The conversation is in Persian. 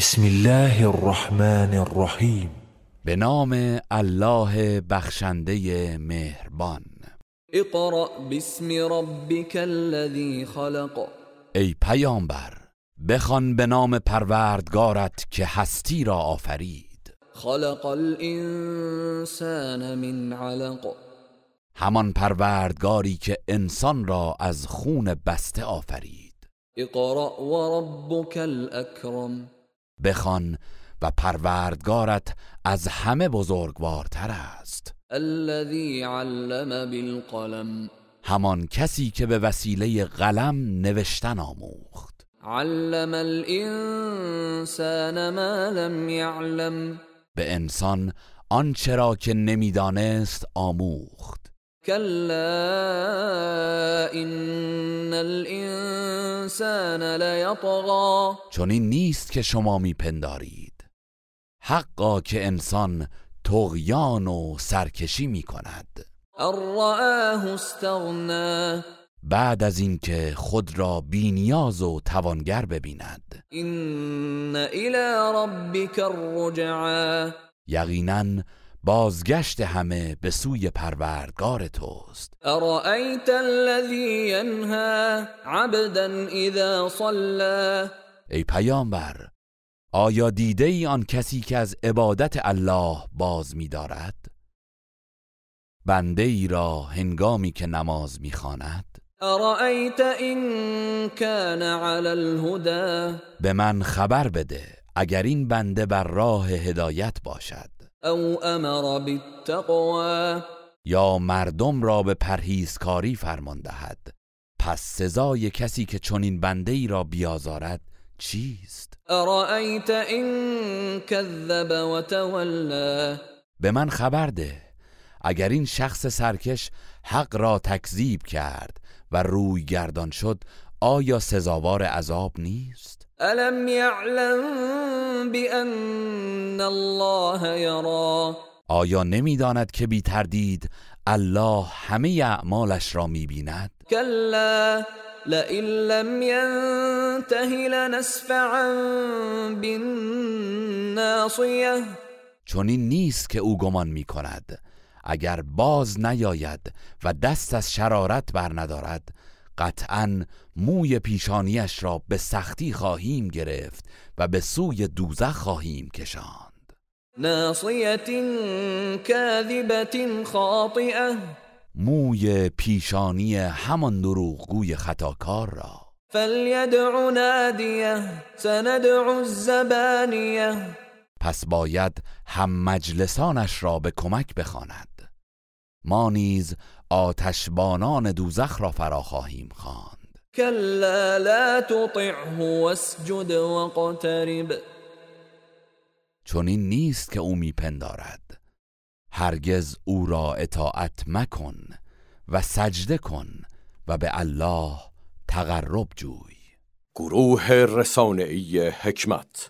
بسم الله الرحمن الرحیم به نام الله بخشنده مهربان. اقرأ باسم ربك الذي خلق. ای پیامبر بخوان به نام پروردگارت که هستی را آفرید. خلق الانسان من علق. همان پروردگاری که انسان را از خون بسته آفرید. اقرأ وربك الاکرم. بخوان و پروردگارت از همه بزرگوارتر است. الذي علم بالقلم. همان کسی که به وسیله قلم نوشتن آموخت. علم الانسان ما لم يعلم. به انسان آنچه را که نمی‌دانست آموخت. كلا ان الانسان چون این نیست که شما میپندارید. حقا که انسان تغیان و سرکشی می کند ان رآه استغنا بعد از اینکه خود را بینیاز و توانگر ببیند. ان الى ربك الرجعا یقینا بازگشت همه به سوی پروردگار توست. ارأيت الذي ينهى عبدا اذا صلى ای پیامبر آیا دیده ای آن کسی که از عبادت الله باز می دارد؟ بنده ای را هنگامی که نماز می خاند ارأيت ان كان على الهدى به من خبر بده اگر این بنده بر راه هدایت باشد. او امر بالتقوى یا مردم را به پرهیزکاری فرمان دهد پس سزای کسی که چنین بنده ای را بیازارد چیست؟ ارأيت ان كذب وتولى به من خبر ده اگر این شخص سرکش حق را تکذیب کرد و روی گردان شد آیا سزاوار عذاب نیست؟ الم يعلم بان الله يرى آیا نمی‌داند که بی تردید الله همه اعمالش را می‌بیند؟ كلا لئن لم ينته لنسفعا بالناصيه چون این نیست که او گمان می کند اگر باز نیاید و دست از شرارت بر ندارد قطعا موی پیشانیش را به سختی خواهیم گرفت و به سوی دوزخ خواهیم کشاند. ناصيه كاذبه خاطئه موی پیشانی همان دروغگوی خطاکار را. فليدع ناديه سندع الزبانيه. پس باید هم مجلسانش را به کمک بخواند. ما نیز آتشبانان دوزخ را فرا خواهیم خواند. كلا لا تطعه واسجد واقترب. چون این نیست که او میپندارد. هرگز او را اطاعت مکن و سجده کن و به الله تقرب جوی. گروه رسانه‌ای حکمت.